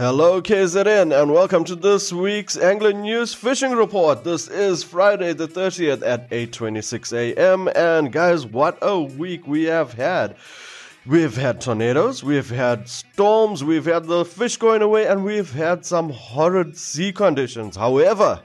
Hello, KZN, and welcome to this week's Angler News Fishing Report. This is Friday the 30th at 8:26 a.m. And guys, what a week we have had. We've had tornadoes, we've had storms, we've had the fish going away, and we've had some horrid sea conditions. However,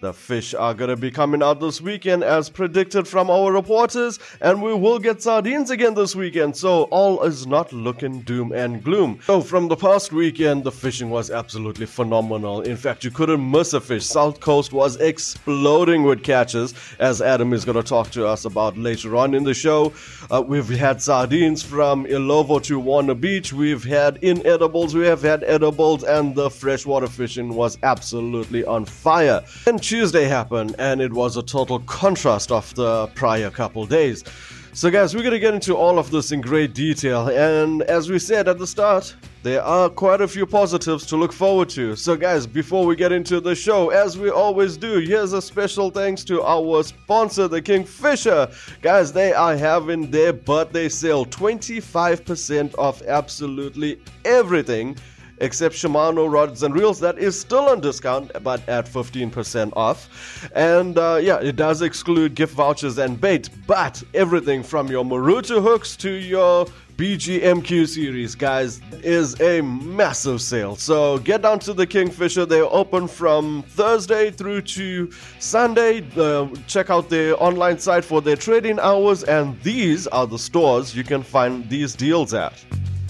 the fish are going to be coming out this weekend as predicted from our reporters, and we will get sardines again this weekend, so all is not looking doom and gloom. So, from the past weekend, the fishing was absolutely phenomenal. In fact, you couldn't miss a fish. South Coast was exploding with catches, as Adam is going to talk to us about later on in the show. Uh, we've had sardines from Illovo to Warner Beach, we've had inedibles, we have had edibles, and the freshwater fishing was absolutely on fire. And Tuesday happened, and it was a total contrast of the prior couple days. So, guys, we're gonna get into all of this in great detail, and as we said at the start, there are quite a few positives to look forward to. So, guys, before we get into the show, as we always do, here's a special thanks to our sponsor, the Kingfisher. Guys, they are having their birthday sale 25% off absolutely everything except Shimano rods and reels that is still on discount but at 15% off. And uh, yeah, it does exclude gift vouchers and bait, but everything from your Maruto hooks to your BGMQ series, guys, is a massive sale. So get down to the Kingfisher. They're open from Thursday through to Sunday. Uh, check out their online site for their trading hours, and these are the stores you can find these deals at.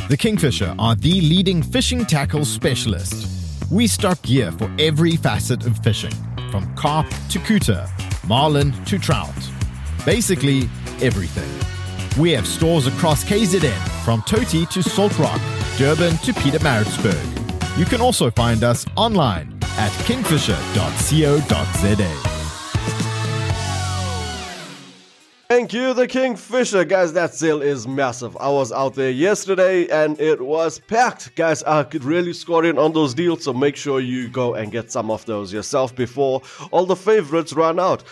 The Kingfisher are the leading fishing tackle specialist. We stock gear for every facet of fishing, from carp to cooter, marlin to trout. Basically, everything. We have stores across KZN, from Toti to Salt Rock, Durban to Pietermaritzburg. You can also find us online at kingfisher.co.za. Thank you, the Kingfisher. Guys, that sale is massive. I was out there yesterday and it was packed. Guys, I could really score in on those deals, so make sure you go and get some of those yourself before all the favorites run out.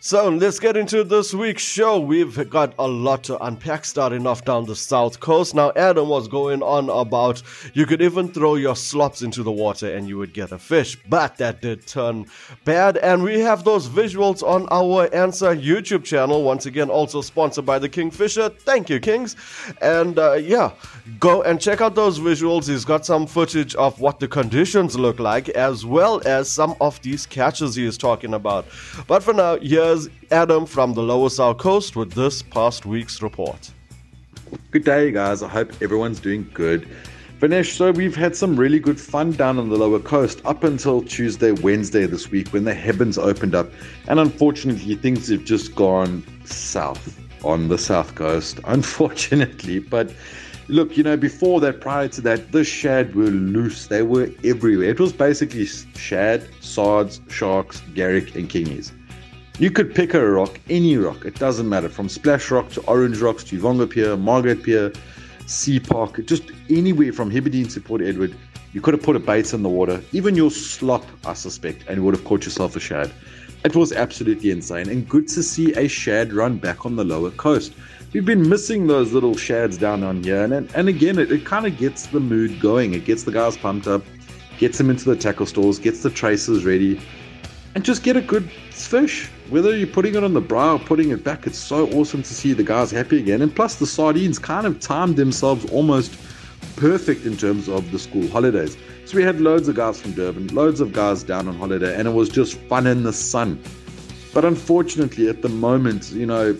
So let's get into this week's show. We've got a lot to unpack starting off down the south coast. Now, Adam was going on about you could even throw your slops into the water and you would get a fish, but that did turn bad. And we have those visuals on our ANSA YouTube channel once again also sponsored by the Kingfisher. Thank you, Kings. And uh, yeah, go and check out those visuals. He's got some footage of what the conditions look like, as well as some of these catches he is talking about. But for now, here's Adam from the Lower South Coast with this past week's report. Good day, guys. I hope everyone's doing good. Vinesh, so we've had some really good fun down on the lower coast up until Tuesday, Wednesday this week when the heavens opened up. And unfortunately, things have just gone south on the south coast, unfortunately. But look, you know, before that, prior to that, the shad were loose. They were everywhere. It was basically shad, sards, sharks, garrick, and kingies. You could pick a rock, any rock, it doesn't matter, from Splash Rock to Orange Rocks to Uvongo Pier, Margate Pier, Sea Park, just anywhere from Hibberdene to Port Edward, you could have put a bait in the water, even your slop, I suspect, and you would have caught yourself a shad. It was absolutely insane, and good to see a shad run back on the lower coast. We've been missing those little shads down on here, and, and again, it, it kind of gets the mood going. It gets the guys pumped up, gets them into the tackle stores, gets the tracers ready, and just get a good fish. Whether you're putting it on the brow or putting it back, it's so awesome to see the guys happy again. And plus, the sardines kind of timed themselves almost perfect in terms of the school holidays. So we had loads of guys from Durban, loads of guys down on holiday, and it was just fun in the sun. But unfortunately, at the moment, you know,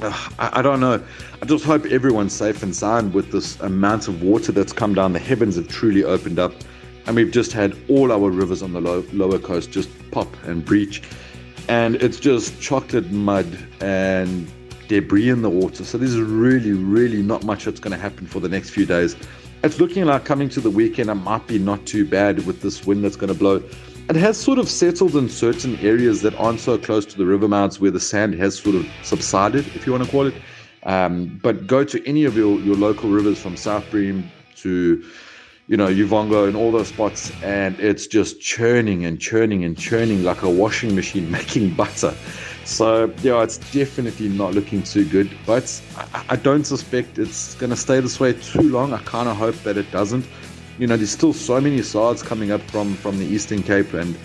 uh, I, I, don't know. I just hope everyone's safe and sound with this amount of water that's come down. The heavens have truly opened up and we've just had all our rivers on the low, lower coast just pop and breach. And it's just chocolate mud and debris in the water. So there's really really not much that's going to happen for the next few days. It's looking like coming to the weekend it might be not too bad with this wind that's going to blow. It has sort of settled in certain areas that aren't so close to the river mouths where the sand has sort of subsided if you want to call it. Um, but go to any of your, your local rivers from South Broom to you know, Uvongo and all those spots, and it's just churning and churning and churning like a washing machine making butter. So, yeah, it's definitely not looking too good, but I, I don't suspect it's going to stay this way too long. I kind of hope that it doesn't. you know, there's still so many sards coming up from from the Eastern Cape, and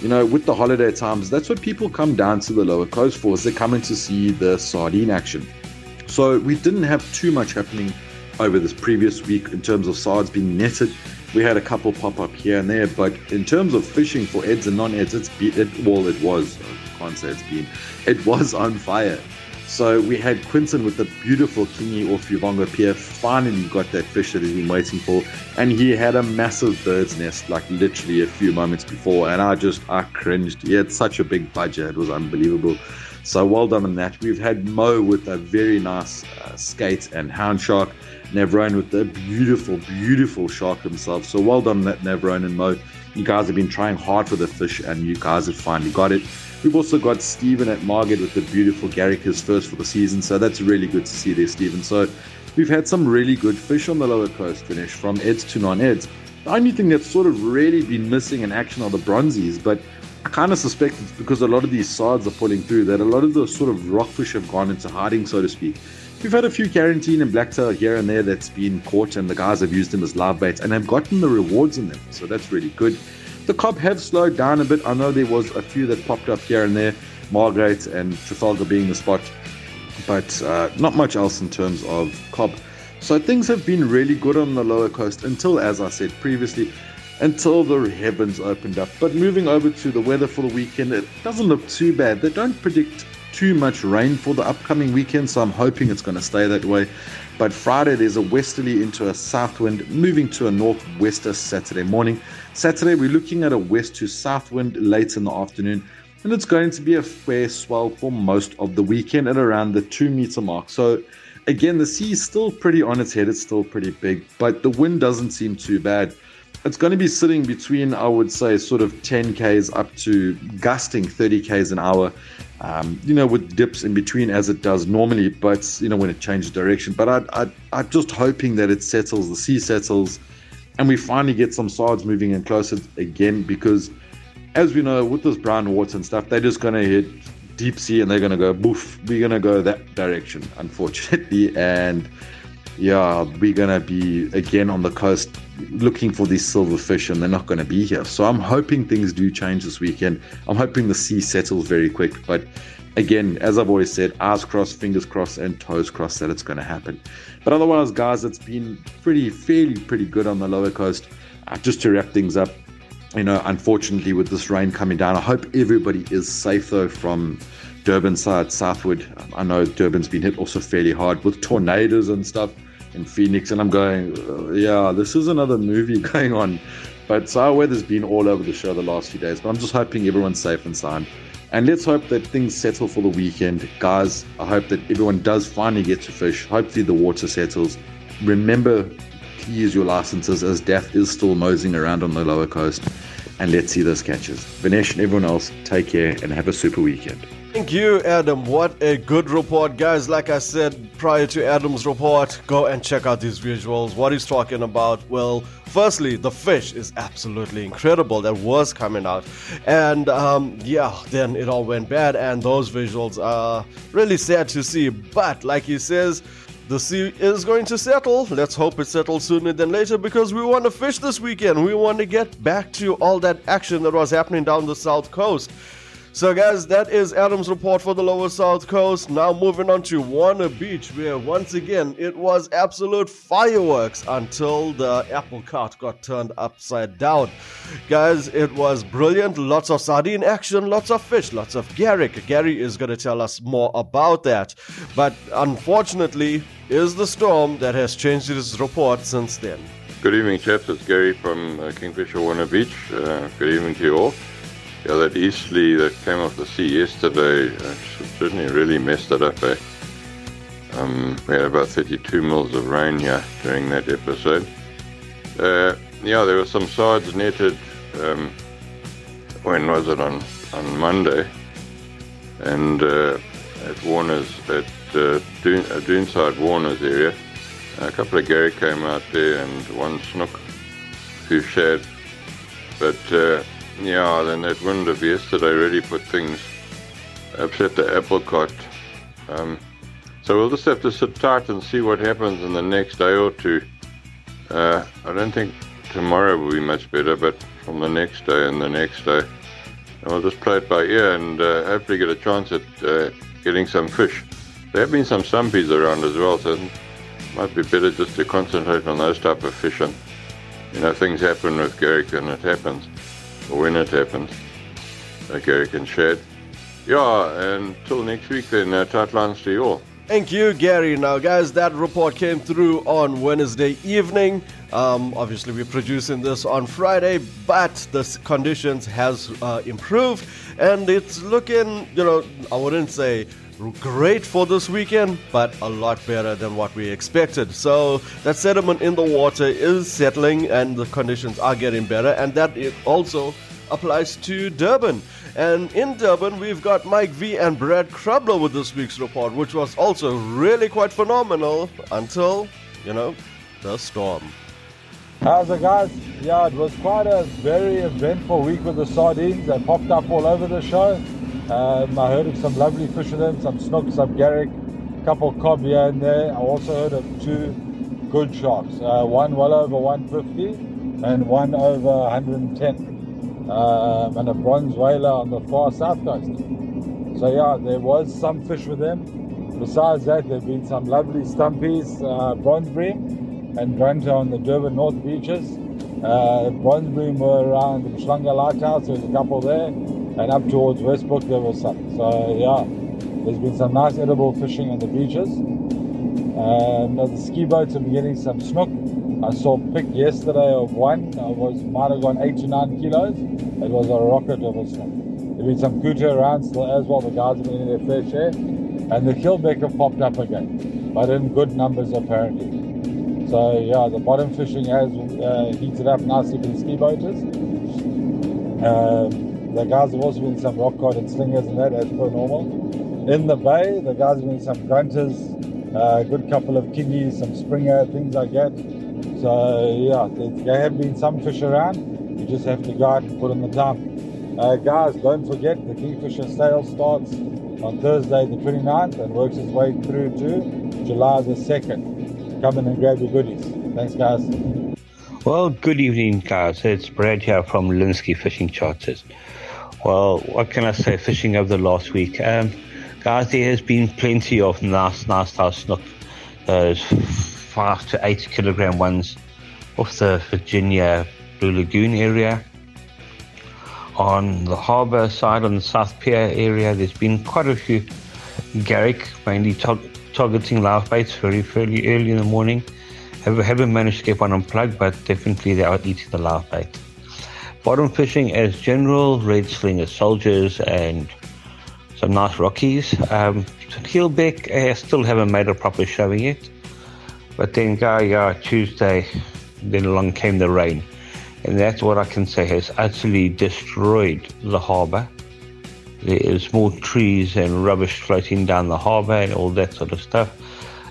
you know, with the holiday times, that's what people come down to the lower coast for. Is they're coming to see the sardine action. So we didn't have too much happening over this previous week in terms of sides being netted. We had a couple pop up here and there, but in terms of fishing for eds and non-eds, it's be, it well, it was. I can't say it's been. It was on fire. So we had Quinton with the beautiful kingi off Uvongo Pier finally got that fish that he's been waiting for. And he had a massive bird's nest, like literally a few moments before. And I just, I cringed. He had such a big budget. It was unbelievable. So well done on that. We've had Mo with a very nice uh, skate and hound shark. Navarone with the beautiful, beautiful shark himself. So well done on that, Navarone and Mo. You guys have been trying hard for the fish and you guys have finally got it. We've also got Stephen at Margate with the beautiful Garrick, his first for the season. So that's really good to see there, Stephen. So we've had some really good fish on the lower coast finish from eds to non-eds. The only thing that's sort of really been missing in action are the bronzies, but I kind of suspect it's because a lot of these sards are pulling through that a lot of the sort of rockfish have gone into hiding, so to speak. We've had a few karanteen and blacktail here and there that's been caught, and the guys have used them as live baits and have gotten the rewards in them, so that's really good. The cob have slowed down a bit. I know there was a few that popped up here and there, Margate and Trafalgar being the spot, but uh, not much else in terms of cob. So things have been really good on the lower coast until, as I said previously, until the heavens opened up. But moving over to the weather for the weekend, it doesn't look too bad. They don't predict too much rain for the upcoming weekend, so I'm hoping it's going to stay that way. But Friday, there's a westerly into a south wind, moving to a northwester Saturday morning. Saturday, we're looking at a west to south wind late in the afternoon, and it's going to be a fair swell for most of the weekend at around the two meter mark. So, again, the sea is still pretty on its head, it's still pretty big, but the wind doesn't seem too bad. It's going to be sitting between, I would say, sort of 10 k's up to gusting 30 k's an hour um, you know, with dips in between as it does normally, but you know, when it changes direction. But I, I, I'm just hoping that it settles, the sea settles, and we finally get some sides moving in closer again because, as we know, with this brown water and stuff, they're just going to hit deep sea and they're going to go boof. We're going to go that direction, unfortunately. And yeah, we're going to be again on the coast looking for these silverfish and they're not going to be here. So I'm hoping things do change this weekend. I'm hoping the sea settles very quick. But again, as I've always said, eyes crossed, fingers crossed, and toes crossed that it's going to happen. But otherwise, guys, it's been pretty, fairly, pretty good on the lower coast. Uh, just to wrap things up, you know, unfortunately, with this rain coming down, I hope everybody is safe though from Durban side southward. I know Durban's been hit also fairly hard with tornadoes and stuff in Phoenix, and I'm going, uh, yeah, this is another movie going on. But our weather's been all over the show the last few days. But I'm just hoping everyone's safe and sound. And let's hope that things settle for the weekend. Guys, I hope that everyone does finally get to fish. Hopefully the water settles. Remember to use your licenses as death is still moseying around on the lower coast. And let's see those catches. Vinesh and everyone else, take care and have a super weekend. Thank you, Adam. What a good report, guys. Like I said prior to Adam's report, go and check out these visuals. What he's talking about, well, firstly, the fish is absolutely incredible that was coming out. And um, yeah, then it all went bad, and those visuals are really sad to see. But like he says, the sea is going to settle. Let's hope it settles sooner than later because we want to fish this weekend. We want to get back to all that action that was happening down the south coast. So, guys, that is Adam's report for the lower south coast. Now, moving on to Warner Beach, where once again it was absolute fireworks until the apple cart got turned upside down. Guys, it was brilliant. Lots of sardine action, lots of fish, lots of Garrick. Gary is going to tell us more about that. But unfortunately, is the storm that has changed his report since then. Good evening, chaps. It's Gary from uh, Kingfisher Warner Beach. Uh, good evening to you all. Yeah, that easterly that came off the sea yesterday uh, certainly really messed it up. Eh? Um, we had about 32 mils of rain here during that episode. Uh, yeah, there were some sides netted. Um, when was it on on Monday? And uh, at Warner's at uh, Dune, uh, Doonside Warner's area, a couple of Gary came out there and one snook, who shared. But uh, yeah, then that wind of yesterday really put things, upset the cart. Um, so we'll just have to sit tight and see what happens in the next day or two. Uh, I don't think tomorrow will be much better, but from the next day and the next day, and we'll just play it by ear and uh, hopefully get a chance at uh, getting some fish. There have been some stumpies around as well, so it might be better just to concentrate on those type of fish. And you know, things happen with Garrick and it happens, when it happens, uh, Garrick and Shad. Yeah, until next week then, uh, tight lines to you all. Thank you, Gary. Now, guys, that report came through on Wednesday evening. Um, obviously, we're producing this on Friday, but the conditions has uh, improved, and it's looking, you know, I wouldn't say great for this weekend, but a lot better than what we expected. So that sediment in the water is settling, and the conditions are getting better, and that it also applies to Durban. And in Durban, we've got Mike V and Brad Krubler with this week's report, which was also really quite phenomenal until, you know, the storm. How's it, guys? Yeah, it was quite a very eventful week with the sardines. They popped up all over the show. Um, I heard of some lovely fish with them, some snook, some garrick, a couple cob here and there. I also heard of two good sharks, uh, one well over 150 and one over 110 um, and a bronze whaler on the far south coast. So yeah, there was some fish with them. Besides that, there have been some lovely stumpies, uh, bronze bream and grunter on the Durban North beaches. Uh, bronze bream were around the Umhlanga Lighthouse, there's a couple there, and up towards Westbrook there was some. So yeah, there's been some nice edible fishing on the beaches. Um, the ski boats are getting some snook. I saw a pick yesterday of one. I was might have gone eight to nine kilos. It was a rocket of a snook. There's been some kuta around still as well. The guys have been in their fair share, and the keelbacker popped up again, but in good numbers apparently. So yeah, the bottom fishing has uh, heated up nicely for the ski boaters. Um, the guys have also been some rock cod and slingers and that as per normal. In the bay, the guys have been some grunters, a uh, good couple of kingies, some springer, things like that. So yeah, there have been some fish around. You just have to go out and put in the time. Uh, guys, don't forget the Kingfisher sale starts on Thursday the 29th and works its way through to July the 2nd. Come in and grab your goodies. Thanks, guys. Well, good evening, guys. It's Brad here from Linsky Fishing Charters. Well, what can I say? Fishing over the last week. Um, guys, there has been plenty of nice, nice house snook. Those five to eight kilogram ones off the Virginia Blue Lagoon area. On the harbour side, on the South Pier area, there's been quite a few Garrick, mainly targeting live baits very, very early in the morning. Haven't managed to get one unplugged, but definitely they are eating the live bait. Bottom fishing as general, red slinger soldiers and some nice rockies. Um, Keelbeck, I still haven't made a proper showing yet. But then Gaia Tuesday, then along came the rain. And that's what I can say has actually destroyed the harbour. There is more trees and rubbish floating down the harbour and all that sort of stuff.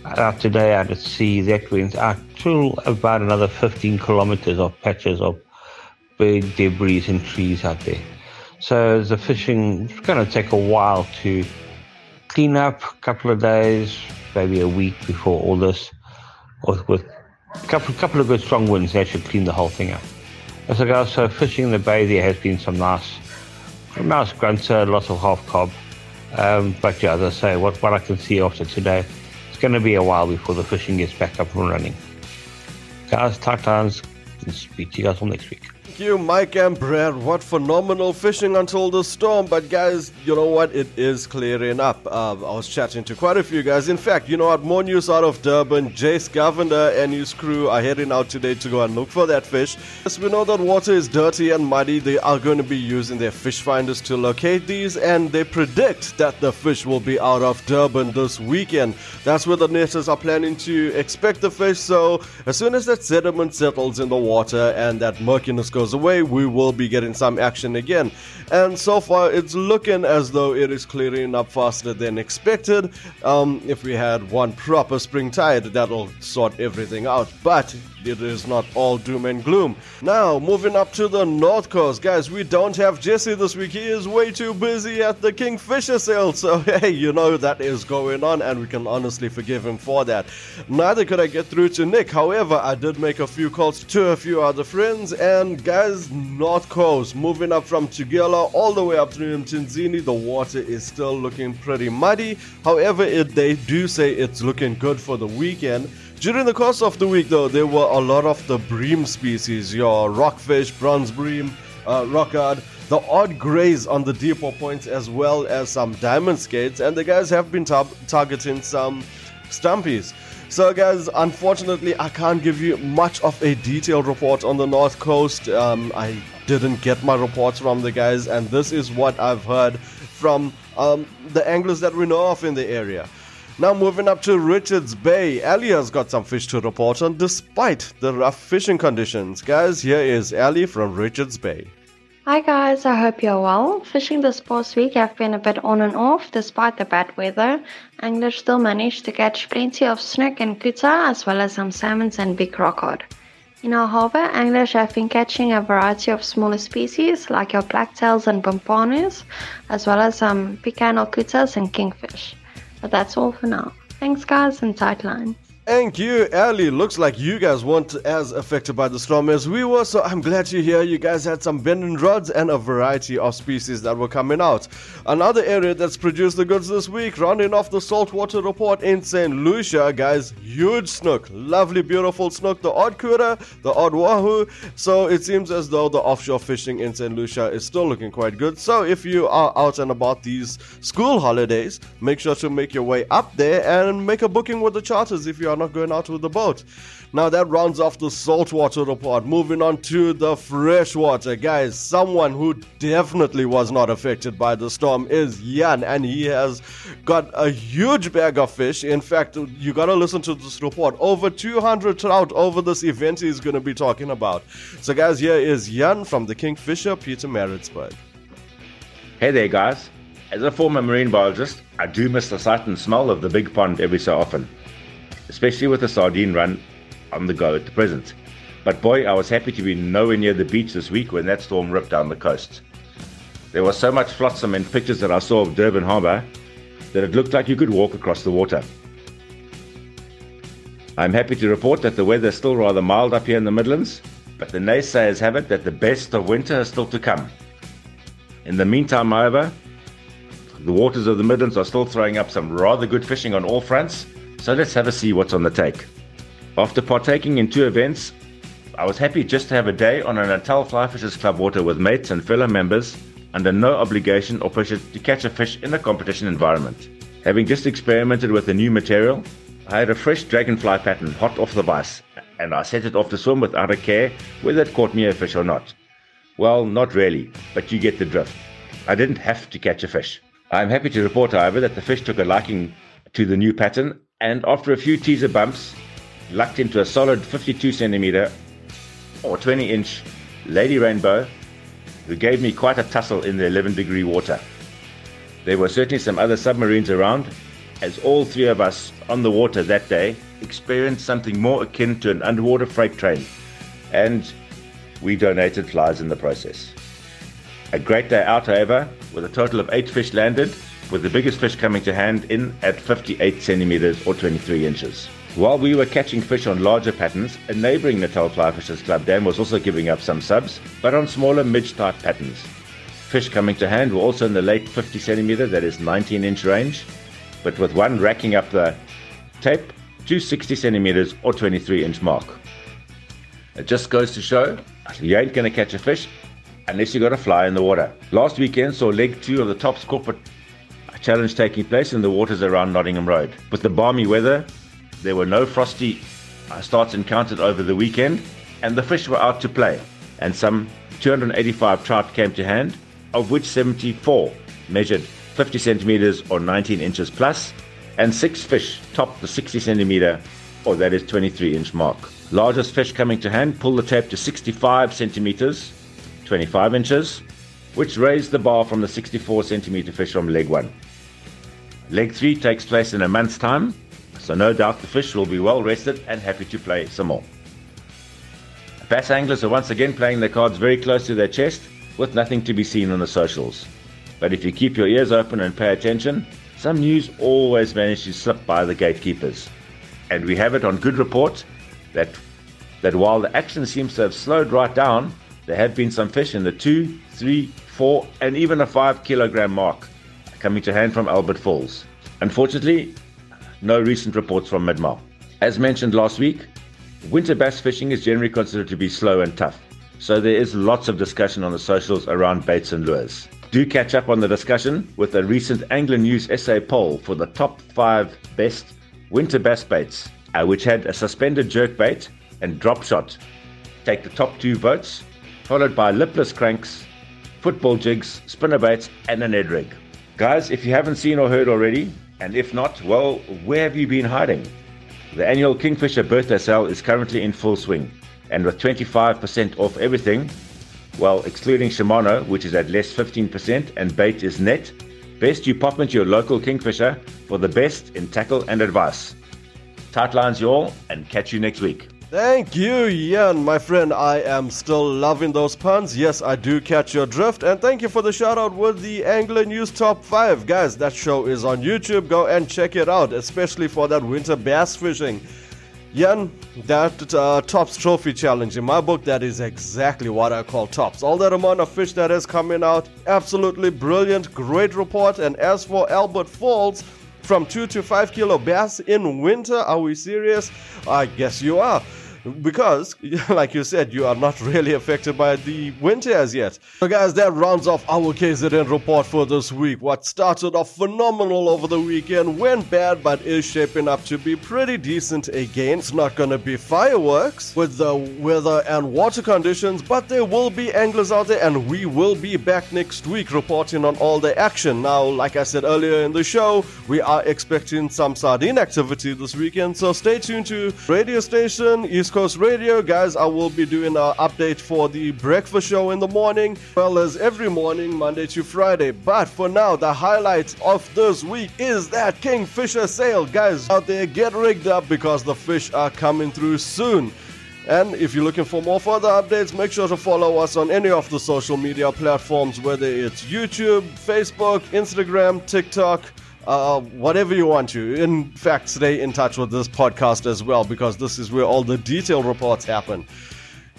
Uh, today out at sea, that went out to about another 15 kilometres of patches of big debris and trees out there. So the fishing is going to take a while to clean up, a couple of days, maybe a week before all this with, with a couple, couple of good strong winds, they should clean the whole thing up. As I go, so fishing in the bay, there has been some nice, nice grunter, lots of half cob. Um, but yeah, as I say, what, what I can see after today, it's going to be a while before the fishing gets back up and running. Guys, tight lines, and speak to you guys all next week you, Mike and Brad. What phenomenal fishing until the storm. But, guys, you know what? It is clearing up. Uh, I was chatting to quite a few guys. In fact, you know what? More news out of Durban. Jace Governor and his crew are heading out today to go and look for that fish. As we know that water is dirty and muddy, they are going to be using their fish finders to locate these, and they predict that the fish will be out of Durban this weekend. That's where the netters are planning to expect the fish. So, as soon as that sediment settles in the water and that murkiness goes goes away, we will be getting some action again. And so far, it's looking as though it is clearing up faster than expected. Um, if we had one proper spring tide, that'll sort everything out. But it is not all doom and gloom. Now, moving up to the north coast, guys, we don't have Jesse this week. He is way too busy at the Kingfisher sale. So, hey, you know that is going on, and we can honestly forgive him for that. Neither could I get through to Nick. However, I did make a few calls to a few other friends, and guys, north coast, moving up from Tugela all the way up to Mtunzini, the water is still looking pretty muddy. However, it, they do say it's looking good for the weekend. During the course of the week, though, there were a lot of the bream species your rockfish, bronze bream, uh, rockard, the odd grays on the deeper points, as well as some diamond skates, and the guys have been tar- targeting some stumpies. So, guys, unfortunately, I can't give you much of a detailed report on the North Coast. Um, I didn't get my reports from the guys, and this is what I've heard from um, the anglers that we know of in the area. Now moving up to Richards Bay, Ali has got some fish to report on despite the rough fishing conditions. Guys, here is Ali from Richards Bay. Hi guys, I hope you're well. Fishing this past week I've been a bit on and off despite the bad weather. Anglers still managed to catch plenty of snook and kuta as well as some salmons and big rockcod. In our harbour, anglers have been catching a variety of smaller species like your blacktails and pomponos, as well as some pecan kutas and kingfish. But that's all for now. Thanks, guys, and tightline. Thank you, Ali. Looks like you guys weren't as affected by the storm as we were, so I'm glad to hear you guys had some bending rods and a variety of species that were coming out. Another area that's produced the goods this week, rounding off the saltwater report in St. Lucia, guys, huge snook, lovely, beautiful snook, the odd kura, the odd wahoo. So it seems as though the offshore fishing in St. Lucia is still looking quite good. So if you are out and about these school holidays, make sure to make your way up there and make a booking with the charters if you are not going out with the boat. Now that rounds off the saltwater report. Moving on to the freshwater. Guys, someone who definitely was not affected by the storm is Jan, and he has got a huge bag of fish. In fact, you gotta listen to this report. Over 200 trout over this event he's gonna be talking about. So, guys, here is Jan from the Kingfisher Pietermaritzburg. Hey there, guys. As a former marine biologist, I do miss the sight and smell of the big pond every so often especially with the sardine run on the go at the present. But boy, I was happy to be nowhere near the beach this week when that storm ripped down the coast. There was so much flotsam in pictures that I saw of Durban Harbour that it looked like you could walk across the water. I'm happy to report that the weather is still rather mild up here in the Midlands, but the naysayers have it that the best of winter is still to come. In the meantime, however, the waters of the Midlands are still throwing up some rather good fishing on all fronts, so let's have a see what's on the take. After partaking in two events, I was happy just to have a day on a Natal Fly Fishers Club water with mates and fellow members under no obligation or pressure to catch a fish in a competition environment. Having just experimented with a new material, I had a fresh dragonfly pattern hot off the vise, and I set it off to swim without a care whether it caught me a fish or not. Well, not really, but you get the drift. I didn't have to catch a fish. I am happy to report, however, that the fish took a liking to the new pattern and after a few teaser bumps, lucked into a solid 52 centimeter or 20 inch Lady Rainbow who gave me quite a tussle in the 11 degree water. There were certainly some other submarines around, as all three of us on the water that day experienced something more akin to an underwater freight train, and we donated flies in the process. A great day out, however, with a total of eight fish landed with the biggest fish coming to hand in at 58 centimeters or 23 inches. While we were catching fish on larger patterns, a neighboring Natal Fly Fishers Club dam was also giving up some subs, but on smaller midge type patterns. Fish coming to hand were also in the late 50 centimeter, that is 19 inch range, but with one racking up the tape to 60 centimeters or 23 inch mark. It just goes to show you ain't going to catch a fish unless you got a fly in the water. Last weekend saw leg two of the Tops corporate challenge taking place in the waters around Nottingham Road. With the balmy weather, there were no frosty starts encountered over the weekend, and the fish were out to play. And some 285 trout came to hand, of which 74 measured 50 centimeters or 19 inches plus, and six fish topped the 60 centimeter or that is 23 inch mark. Largest fish coming to hand pulled the tape to 65 centimeters, 25 inches, which raised the bar from the 64 centimeter fish from leg 1. Leg 3 takes place in a month's time, so no doubt the fish will be well rested and happy to play some more. Bass anglers are once again playing their cards very close to their chest with nothing to be seen on the socials. But if you keep your ears open and pay attention, some news always manages to slip by the gatekeepers. And we have it on good report that, that while the action seems to have slowed right down, there have been some fish in the 2, 3, 4, and even a 5 kilogram mark coming to hand from Albert Falls. Unfortunately, no recent reports from Midmar. As mentioned last week, winter bass fishing is generally considered to be slow and tough, so there is lots of discussion on the socials around baits and lures. Do catch up on the discussion with a recent Angler News SA poll for the top five best winter bass baits, uh, which had a suspended jerk bait and drop shot. Take the top two votes, followed by lipless cranks, football jigs, spinner baits, and an Ned rig. Guys, if you haven't seen or heard already, and if not, well, where have you been hiding? The annual Kingfisher birthday sale is currently in full swing, and with 25% off everything, well, excluding Shimano, which is at less 15%, and bait is net, best you pop into your local Kingfisher for the best in tackle and advice. Tight lines, you all, and catch you next week. Thank you, Jan, my friend. I am still loving those puns. Yes, I do catch your drift. And thank you for the shout out with the Angler News Top 5. Guys, that show is on YouTube. Go and check it out, especially for that winter bass fishing. Jan, that uh, Tops Trophy Challenge, in my book, that is exactly what I call Tops. All that amount of fish that is coming out, absolutely brilliant, great report. And as for Albert Falls, from 2 to 5 kilo bass in winter, are we serious? I guess you are because, like you said, you are not really affected by the winter as yet. So, guys, that rounds off our KZN report for this week. What started off phenomenal over the weekend went bad, but is shaping up to be pretty decent again. It's not gonna be fireworks with the weather and water conditions, but there will be anglers out there, and we will be back next week reporting on all the action. Now, like I said earlier in the show, we are expecting some sardine activity this weekend, so stay tuned to radio station East Coast Radio, guys. I will be doing an update for the breakfast show in the morning, well as every morning, Monday to Friday. But for now, the highlight of this week is that Kingfisher sale, guys. Out there, get rigged up because the fish are coming through soon. And if you're looking for more further updates, make sure to follow us on any of the social media platforms, whether it's YouTube, Facebook, Instagram, TikTok, uh, whatever you want to. In fact, stay in touch with this podcast as well because this is where all the detailed reports happen.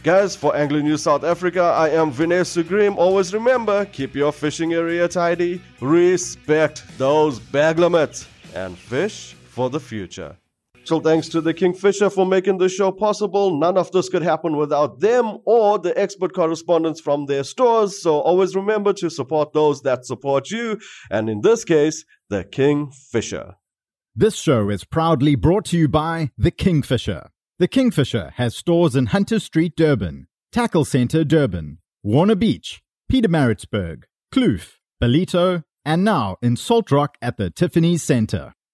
Guys, for Angling News South Africa, I am Vinay Sugrim. Always remember, keep your fishing area tidy, respect those bag limits, and fish for the future. So thanks to the Kingfisher for making this show possible. None of this could happen without them or the expert correspondents from their stores. So always remember to support those that support you. And in this case, the Kingfisher. This show is proudly brought to you by The Kingfisher. The Kingfisher has stores in Hunter Street, Durban, Tackle Centre, Durban, Warner Beach, Pietermaritzburg, Kloof, Ballito, and now in Salt Rock at the Tiffany's Centre.